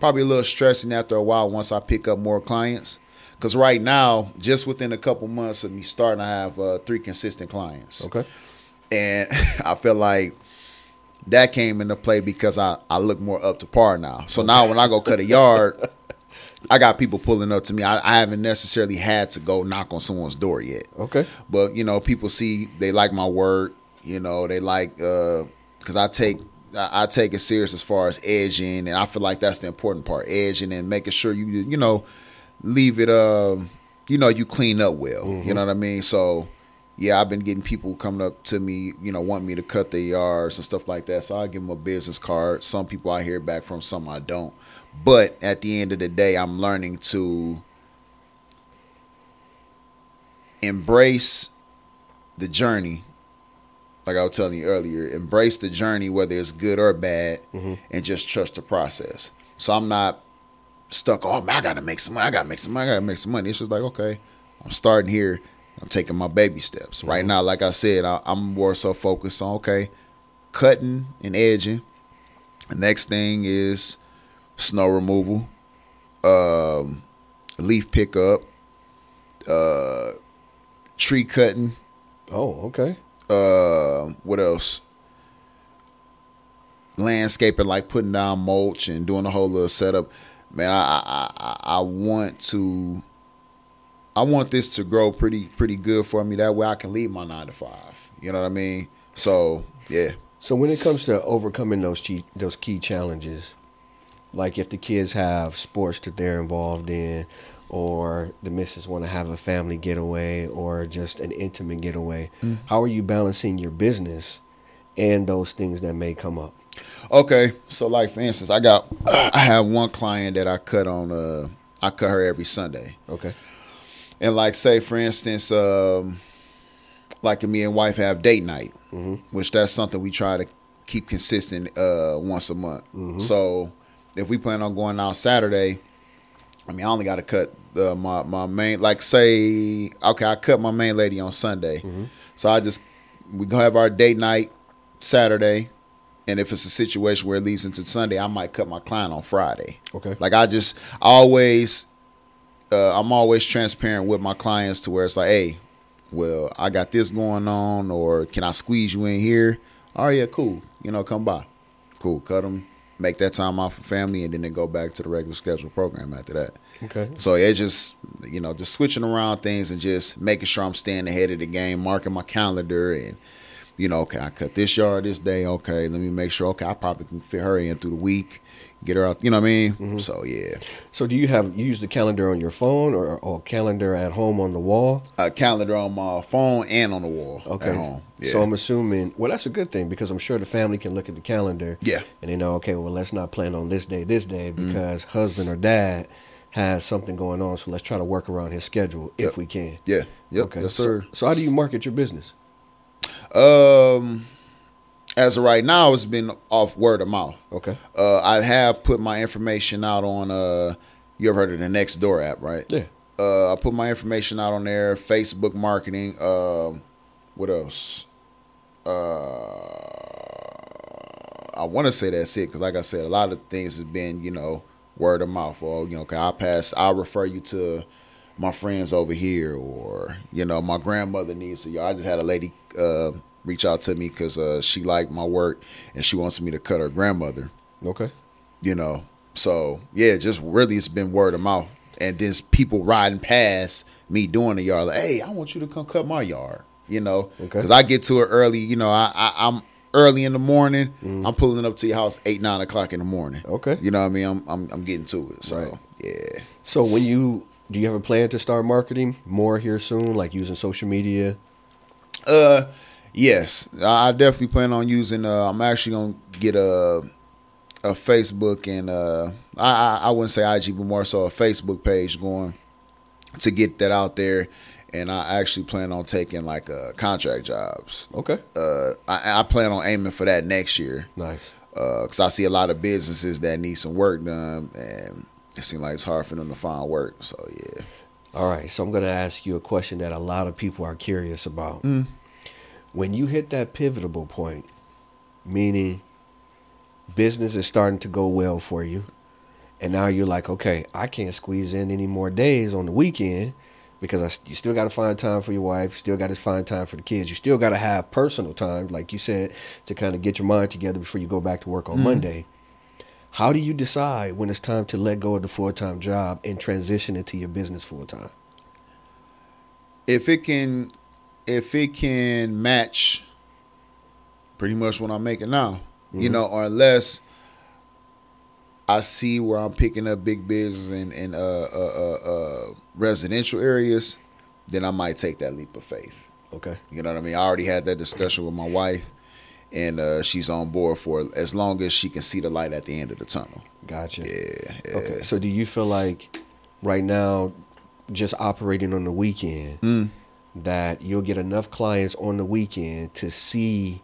probably a little stressing after a while once I pick up more clients. Because right now, just within a couple months of me starting, I have uh, three consistent clients, Okay. and I feel like that came into play because I I look more up to par now. So now when I go cut a yard, I got people pulling up to me. I, I haven't necessarily had to go knock on someone's door yet. Okay. But you know, people see they like my work. You know, they like because I take I, I take it serious as far as edging, and I feel like that's the important part: edging and making sure you you know leave it um you know you clean up well. You know what I mean? So yeah, I've been getting people coming up to me, you know, wanting me to cut their yards and stuff like that. So I give them a business card. Some people I hear back from, some I don't. But at the end of the day, I'm learning to embrace the journey like I was telling you earlier, embrace the journey, whether it's good or bad, and just trust the process. So I'm not stuck. Oh, I gotta make some money. I gotta make some money. I gotta make some money. It's just like okay, I'm starting here. I'm taking my baby steps. Right now, like I said, I, I'm more so focused on okay, cutting and edging. The next thing is snow removal, um, leaf pickup, uh, tree cutting. Oh, okay. Uh what else? Landscaping like putting down mulch and doing the whole little setup. Man I, I i i want to i want this to grow pretty pretty good for me. That way i can leave my nine to five. You know what i mean? So yeah. So when it comes to overcoming those key, those key challenges, like if the kids have sports that they're involved in, or the missus want to have a family getaway, or just an intimate getaway, how are you balancing your business and those things that may come up? okay so like for instance i got i have one client that i cut on uh i cut her every sunday Okay. And like say for instance, um, like me and wife have date night, which that's something we try to keep consistent uh, once a month. So if we plan on going out Saturday, I mean I only got to cut uh, my my main like say okay I cut my main lady on Sunday, so I just we gonna have our date night Saturday. And if it's a situation where it leads into Sunday, I might cut my client on Friday. Okay. Like I just always uh, I'm always transparent with my clients to where it's like, hey, well, I got this going on, or can I squeeze you in here? Oh yeah, cool. You know, come by. Cool. Cut them. Make that time off for family, and then they go back to the regular schedule program after that. Okay. So it just you know just switching around things and just making sure I'm staying ahead of the game, marking my calendar, and you know, okay, I cut this yard this day. Okay, let me make sure. Okay, I probably can fit her in through the week, get her out. You know what I mean? So yeah. So do you have you use the calendar on your phone or or calendar at home on the wall? a calendar on my phone and on the wall Okay. at home. Yeah. So I'm assuming well that's a good thing because I'm sure the family can look at the calendar. Yeah. And they know, okay, well let's not plan on this day, this day Mm-hmm. because husband or dad has something going on, so let's try to work around his schedule if Yep. we can. yeah. Yep. Okay. Yes, So- sir. So, how do you market your business? Um, as of right now, it's been off word of mouth. Okay. Uh, I have put my information out on. Uh, you ever heard of the Next Door app, right? Yeah. Uh, I put my information out on there. Facebook marketing. Um, what else? Uh, I want to say that's it because, like I said, a lot of things has been, you know, word of mouth. Or you know, okay, I pass. I'll refer you to my friends over here, or you know, my grandmother needs yard. I just had a lady uh, reach out to me because uh, she liked my work and she wants me to cut her grandmother. Okay. You know, so yeah, just really it's been word of mouth, and then people riding past me doing the yard like, hey, I want you to come cut my yard. You know, Okay. because I get to it early. You know, I, I I'm early in the morning. I'm pulling up to your house eight nine o'clock in the morning. Okay. You know what I mean? I'm I'm, I'm getting to it. So Right. yeah. So when you do you have a plan to start marketing more here soon, like using social media? Uh, yes, I definitely plan on using. Uh, I'm actually gonna get a a Facebook and uh, I I, I wouldn't say IG, but more so a Facebook page going to get that out there. And I actually plan on taking like uh, contract jobs. Okay. Uh, I, I plan on aiming for that next year Nice. because I see a lot of businesses that need some work done, and it seems like it's hard for them to find work. So yeah. All right. So I'm going to ask you a question that a lot of people are curious about. Mm. When you hit that pivotal point, meaning business is starting to go well for you, and now you're like, okay, I can't squeeze in any more days on the weekend because I, you still got to find time for your wife, you still got to find time for the kids, you still got to have personal time, like you said, to kind of get your mind together before you go back to work on Monday. How do you decide when it's time to let go of the full time job and transition into your business full time? if it can if it can match pretty much what I'm making now, you Mhm. know, or unless I see where I'm picking up big business and in uh, uh, uh, uh, residential areas, then I might take that leap of faith. Okay. You know what I mean? I already had that discussion with my wife, and uh, she's on board for as long as she can see the light at the end of the tunnel. Gotcha. Yeah. yeah. Okay. So do you feel like right now, just operating on the weekend, Mm. that you'll get enough clients on the weekend to see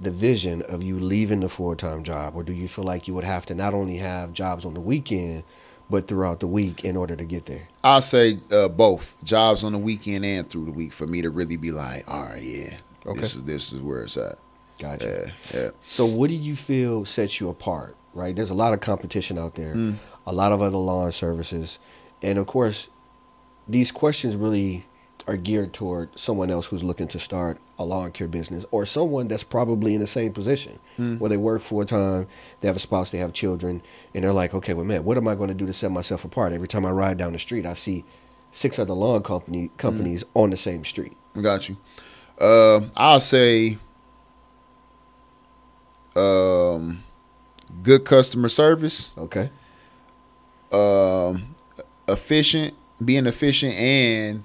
the vision of you leaving the full time job? Or do you feel like you would have to not only have jobs on the weekend, but throughout the week in order to get there? I'll say uh, both jobs on the weekend and through the week for me to really be like, all right, yeah, Okay. this is this is where it's at. Gotcha. Yeah, yeah. So, what do you feel sets you apart? Right, there's a lot of competition out there, Mm. a lot of other lawn services, and of course, these questions really are geared toward someone else who's looking to start a lawn care business, or someone that's probably in the same position Mm. where they work full time, they have a spouse, they have children, and they're like, okay, well, man, what am I going to do to set myself apart? Every time I ride down the street, I see six other lawn company companies on the same street. Got you. Uh, I'll say, um, good customer service, Okay, um, efficient, being efficient, and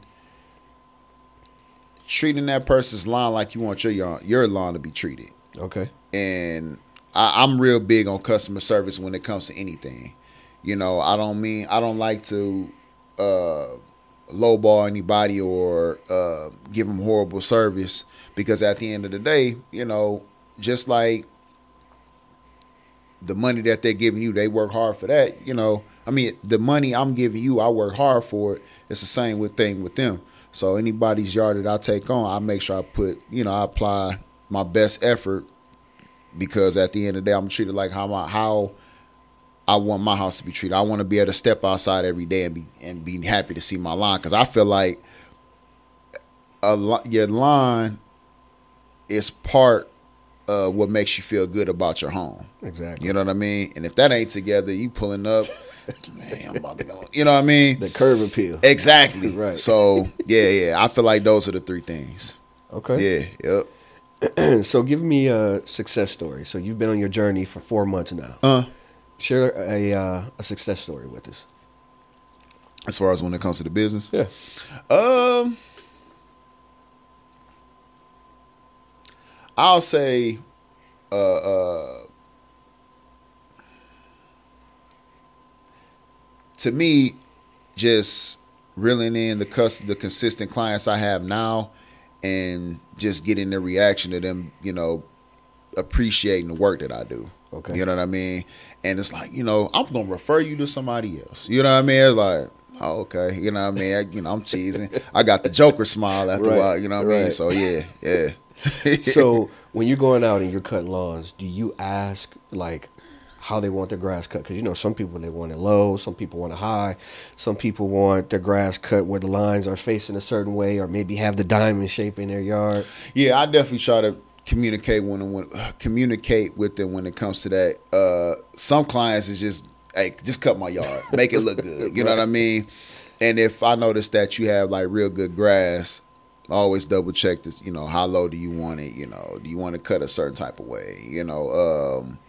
treating that person's lawn like you want your your, your lawn to be treated. okay, and I, I'm real big on customer service when it comes to anything. You know, I don't mean I don't like to uh, lowball anybody or uh, give them horrible service because at the end of the day, you know, just like the money that they're giving you, they work hard for that. You know, I mean, the money I'm giving you, I work hard for it. It's the same with thing with them. So anybody's yard that I take on, I make sure I put, you know, I apply my best effort because at the end of the day, I'm treated like how my how I want my house to be treated. I want to be able to step outside every day and be and be happy to see my lawn because I feel like a your lawn is part of what makes you feel good about your home. exactly. You know what I mean? And if that ain't together, you pulling up, man, I'm about to go. You know what I mean? The curb appeal. Exactly. Right. So yeah, yeah. I feel like those are the three things. Okay. Yeah. Yep. so give me a success story. So you've been on your journey for four months now. Uh, Share a uh, a success story with us. as far as when it comes to the business, Yeah. um, I'll say, uh, uh, to me, just reeling in the cus- the consistent clients I have now, and just getting the reaction to them, you know, appreciating the work that I do. Okay. You know what I mean? And it's like, you know, I'm gonna refer you to somebody else. You know what I mean? It's like, oh, okay. You know what I mean? I, you know, I'm cheesing. I got the Joker smile after Right, a while. You know what I mean? So yeah, yeah. so when you're going out and you're cutting lawns, do you ask like how they want their grass cut? Because you know some people they want it low, some people want it high, some people want their grass cut where the lines are facing a certain way, or maybe have the diamond shape in their yard. Yeah, I definitely try to communicate when, when communicate with them when it comes to that. Uh, some clients is just hey, just cut my yard, make it look good. You know what I mean? And if I notice that you have like real good grass, I always double check this. You know, how low do you want it? You know, do you want to cut a certain type of way? You know, um,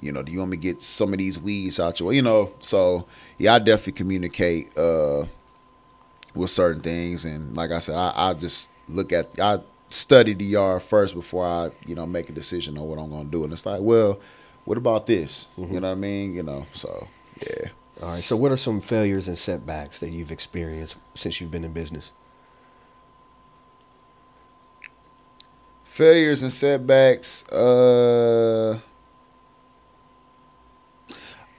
you know, do you want me to get some of these weeds out your way? You know, so yeah, I definitely communicate uh, with certain things, and like I said, I, I just look at I study the yard first before I you know make a decision on what I'm gonna do, and it's like, well, what about this? You know what I mean? You know, so yeah. All right. So what are some failures and setbacks that you've experienced since you've been in business? failures and setbacks uh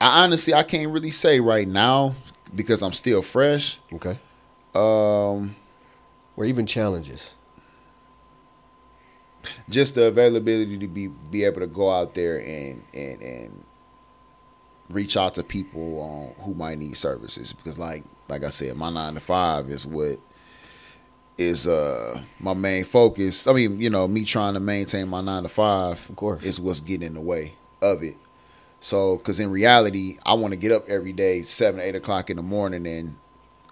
i honestly i can't really say right now because i'm still fresh Okay. um Or even challenges. just the availability to be be able to go out there and and and reach out to people on who might need services because like like I said my 9 to 5 is what is uh my main focus I mean you know me trying to maintain my 9 to 5 Of course. is what's getting in the way of it so because in reality I want to get up every day 7 8 o'clock in the morning and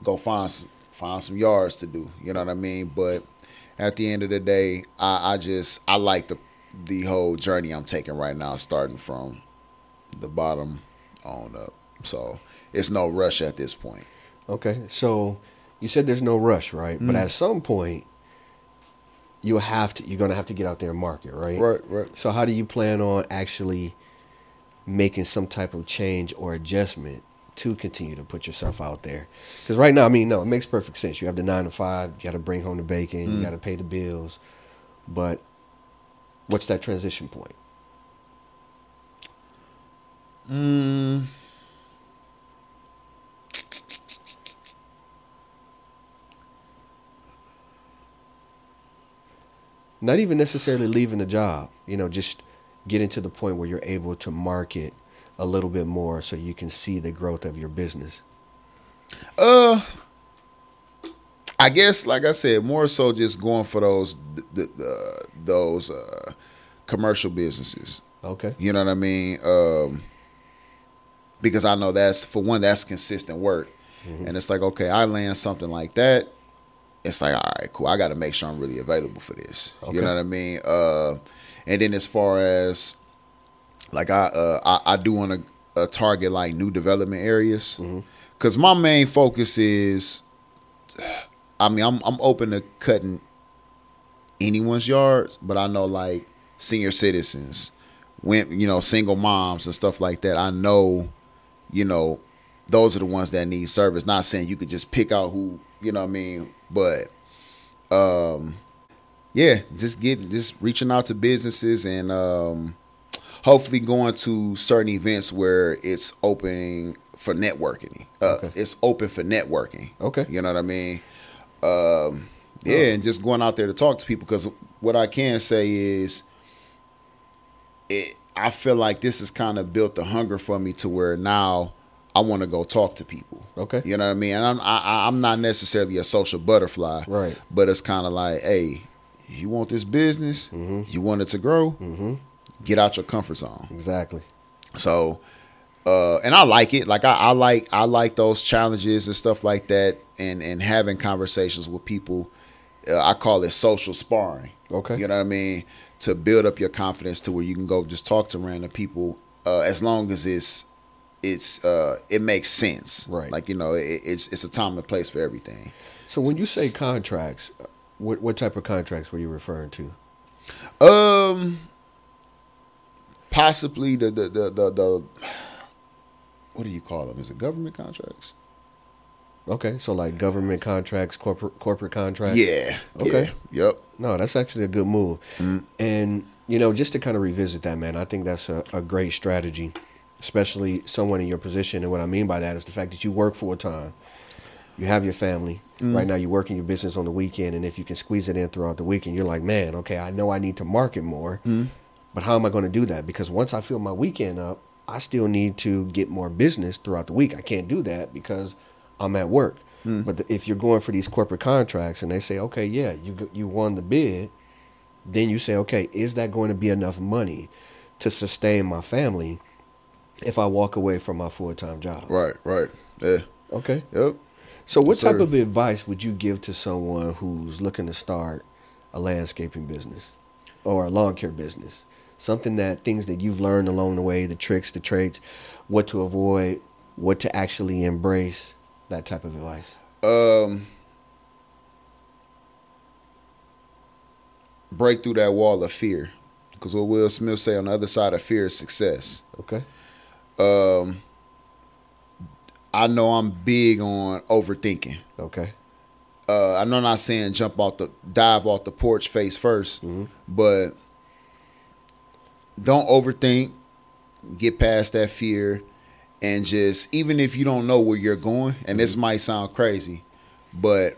go find some find some yards to do you know what I mean but at the end of the day, I, I just I like the the whole journey I'm taking right now, starting from the bottom on up. So it's no rush at this point. Okay. So you said there's no rush, right? But mm. at some point, you'll have to. You're gonna have to get out there and market, right? Right, right. So how do you plan on actually making some type of change or adjustment to continue to put yourself out there? Because right now, I mean, no, it makes perfect sense. You have the nine to five. You got to bring home the bacon. You got to pay the bills. But what's that transition point? Mm, Not even necessarily leaving the job. You know, just getting to the point where you're able to market a little bit more, so you can see the growth of your business. uh, I guess like I said, more so just going for those the, the, those uh, commercial businesses. Okay. You know what I mean? Um, because I know that's for one, that's consistent work, and it's like okay, I land something like that. It's like all right, cool. I got to make sure I'm really available for this. Okay. You know what I mean? Uh, and then as far as like I uh, I, I do want to uh, target like new development areas because my main focus is. I mean, I'm I'm open to cutting anyone's yards, but I know like senior citizens, when you know single moms and stuff like that. I know, you know, those are the ones that need service. Not saying you could just pick out who you know what I mean, but um, yeah, just getting just reaching out to businesses and um, hopefully going to certain events where it's opening for networking. Uh, Okay. It's open for networking. Okay. You know what I mean? Um, yeah, and just going out there to talk to people because what I can say is, it. I feel like this has kind of built the hunger for me to where now I want to go talk to people. Okay. You know what I mean? And I'm I, I- I'm not necessarily a social butterfly, Right. But it's kind of like, hey, you want this business, you want it to grow, Mm-hmm. get out your comfort zone. Exactly. So, uh, and I like it. Like I, I like I like those challenges and stuff like that, and and having conversations with people. Uh, I call it social sparring. Okay. You know what I mean? To build up your confidence to where you can go just talk to random people, uh, as long as it's it's uh, it makes sense. Right. Like you know, it, it's it's a time and place for everything. So when you say contracts, what what type of contracts were you referring to? Um, possibly the the the the, the what do you call them? Is it government contracts? Okay, so like government contracts, corporate corporate contracts. Yeah. Okay. Yeah. Yep. No, that's actually a good move. Mm. And you know, just to kind of revisit that, man, I think that's a, a great strategy, especially someone in your position. And what I mean by that is the fact that you work full time, you have your family. Mm. Right now, you're working your business on the weekend, and if you can squeeze it in throughout the weekend, you're like, man, okay, I know I need to market more, Mm. but how am I going to do that? Because once I fill my weekend up, I still need to get more business throughout the week. I can't do that because I'm at work. Mm. But the, if you're going for these corporate contracts and they say, okay, yeah, you you won the bid, then you say, okay, is that going to be enough money to sustain my family if I walk away from my full time job? Right. Right. Yeah. Okay. Yep. So, what type of advice would you give to someone who's looking to start a landscaping business or a lawn care business? Something that things that you've learned along the way, the tricks, the traits, what to avoid, what to actually embrace, that type of advice. Um. Break through that wall of fear, because what Will Smith say on the other side of fear is success. Okay. Um. I know I'm big on overthinking. Okay. uh, I know I'm not saying jump off the dive off the porch face 1st Mhm. but don't overthink. Get past that fear, and just even if you don't know where you're going, and this might sound crazy, but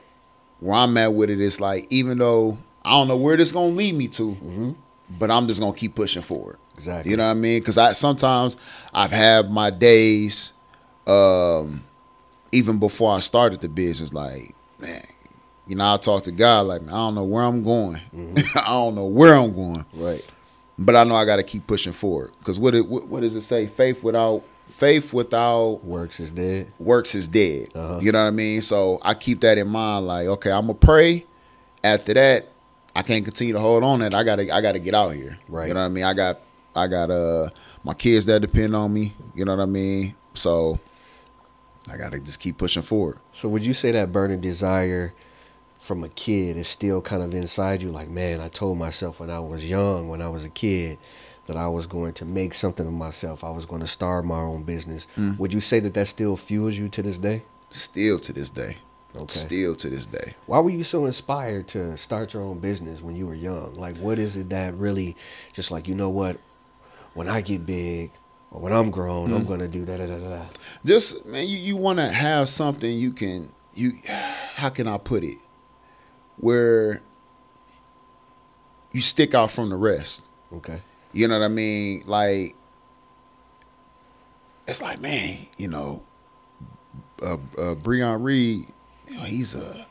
where I'm at with it is like even though I don't know where this gonna lead me to, Mm-hmm. but I'm just gonna keep pushing forward. Exactly. You know what I mean? Because I sometimes I've had my days, um, even before I started the business. Like, man, you know, I talk to God like, man, I don't know where I'm going. I don't know where I'm going, Right. but I know I got to keep pushing forward. Because what, it, what what does it say? Faith without faith without Works is dead. works is dead. Uh-huh. You know what I mean? So I keep that in mind. Like, okay, I'm gonna pray. After that, I can't continue to hold on. That I gotta, I gotta get out here. Right. You know what I mean? I got, I got uh my kids that depend on me. You know what I mean? So I gotta just keep pushing forward. So, would you say that burning desire from a kid is still kind of inside you? Like, man, I told myself when I was young, when I was a kid, that I was going to make something of myself. I was going to start my own business. Mm. Would you say that that still fuels you to this day? Still to this day. Okay. Still to this day. Why were you so inspired to start your own business when you were young? Like, what is it that really just like, you know what? When I get big or when I'm grown, I'm Mm. going to do da da da. da. Just man, you, you want to have something you can you. How can I put it? Where you stick out from the rest. Okay. You know what I mean? Like, it's like, man, you know, uh, uh, Breont Reed, you know, he's a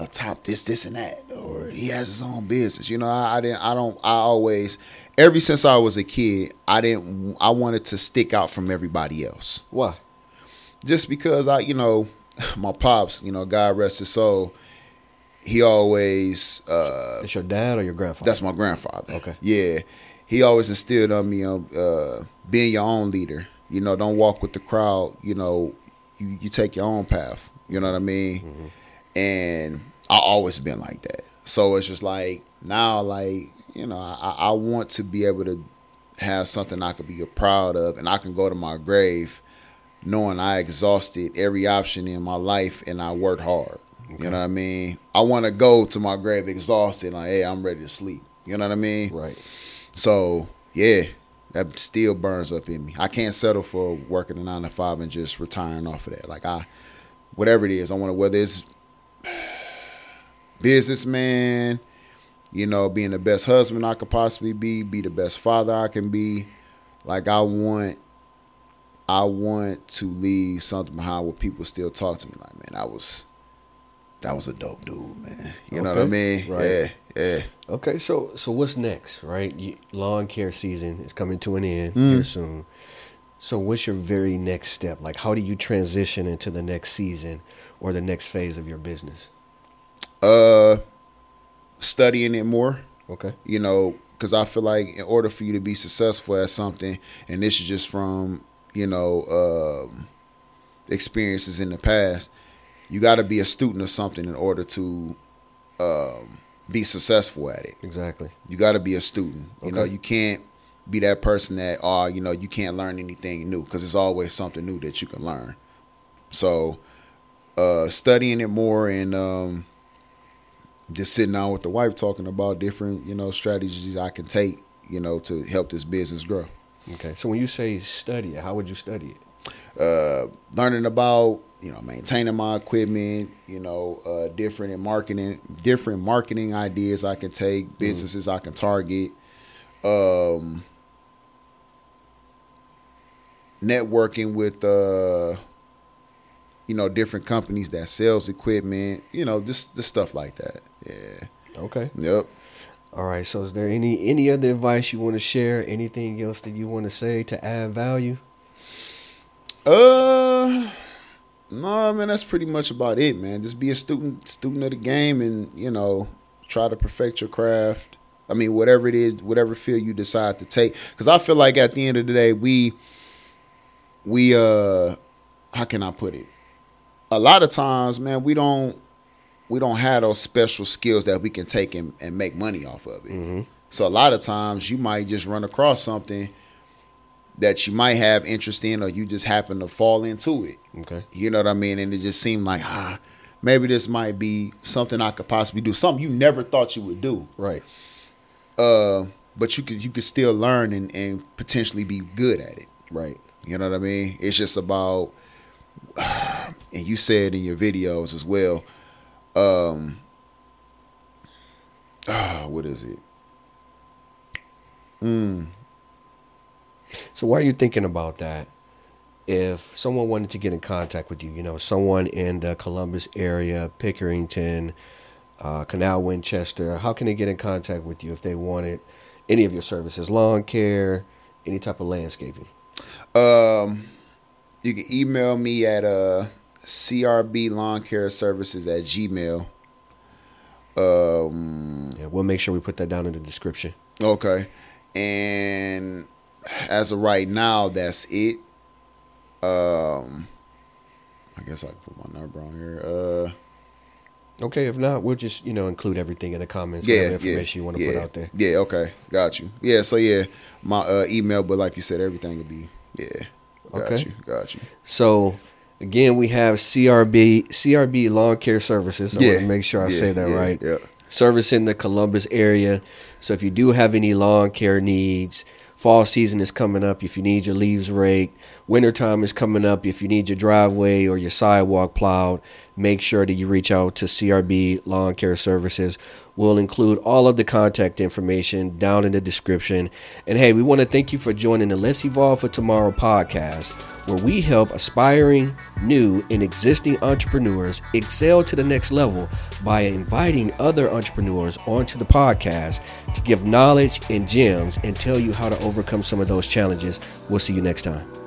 a top this, this, and that, or he has his own business. You know, I, I didn't, I don't, I always, ever since I was a kid, I didn't, I wanted to stick out from everybody else, Why? just because I, you know, my pops, you know, God rest his soul, he always. uh It's your dad or your grandfather? that's my grandfather. Okay. Yeah. He always instilled on me um, uh, being your own leader. You know, don't walk with the crowd. You know, you, you take your own path. You know what I mean? And I always been like that. So it's just like now, like you know, I, I want to be able to have something I could be proud of, and I can go to my grave knowing I exhausted every option in my life and I worked hard. Okay. You know what I mean? I want to go to my grave exhausted, like, hey, I'm ready to sleep. You know what I mean? Right. So yeah, that still burns up in me. I can't settle for working a nine to five and just retiring off of that. Like I, whatever it is, I want to whether it's businessman, you know, being the best husband I could possibly be, be the best father I can be. Like I want, I want to leave something behind where people still talk to me like, man, I was, that was a dope dude, man. You know what I mean? Right. Yeah, yeah. Okay, so so what's next, right? You, lawn care season is coming to an end Mm. here soon. So what's your very next step? Like, how do you transition into the next season or the next phase of your business? Uh, studying it more. Okay. you know, because I feel like in order for you to be successful at something, and this is just from you know um, experiences in the past, you got to be a student of something in order to um, be successful at it. Exactly. You got to be a student. Okay. You know, you can't be that person that oh, you know, you can't learn anything new because there's always something new that you can learn. So, uh, studying it more and um, just sitting down with the wife talking about different you know strategies I can take you know to help this business grow. Okay. So when you say study it, how would you study it? Uh, learning about you know maintaining my equipment, you know, uh, different in marketing, different marketing ideas I can take, businesses I can target. Um, networking with uh you know different companies that sells equipment you know just the stuff like that yeah Okay. yep All right. So is there any any other advice you want to share? Anything else that you want to say to add value? uh no man that's pretty much about it man just be a student student of the game and you know try to perfect your craft i mean whatever it is whatever field you decide to take because i feel like at the end of the day we we uh how can i put it a lot of times man we don't we don't have those special skills that we can take and, and make money off of it Mm-hmm. so a lot of times you might just run across something that you might have interest in or you just happen to fall into it Okay. you know what i mean and it just seemed like ah maybe this might be something i could possibly do something you never thought you would do Right. uh but you could you could still learn and, and potentially be good at it Right. you know what I mean? It's just about, and you said in your videos as well. Um, ah, what is it? Mm, So why are you're thinking about that, if someone wanted to get in contact with you, you know, someone in the Columbus area, Pickerington, uh, Canal Winchester, how can they get in contact with you if they wanted any of your services, lawn care, any type of landscaping? um, you can email me at uh, crb lawn care services at gmail. Um, Yeah, we'll make sure we put that down in the description. okay, and as of right now, that's it. Um, I guess I can put my number on here. Uh. Okay, if not, we'll just you know include everything in the comments, yeah, whatever information yeah, you want to yeah, put out there. Yeah, okay, got you. Yeah, so yeah, my uh, email, but like you said, everything will be yeah. Got Okay. you, got you. So again, we have CRB CRB Lawn Care Services. I yeah, want to make sure I yeah, say that yeah, right. Yeah, Service in the Columbus area. So if you do have any lawn care needs, fall season is coming up. If you need your leaves raked, wintertime is coming up. If you need your driveway or your sidewalk plowed, make sure that you reach out to CRB Lawn Care Services. We'll include all of the contact information down in the description. And hey, we want to thank you for joining the Let's Evolve for Tomorrow podcast, where we help aspiring, new, and existing entrepreneurs excel to the next level by inviting other entrepreneurs onto the podcast to give knowledge and gems and tell you how to overcome some of those challenges. We'll see you next time.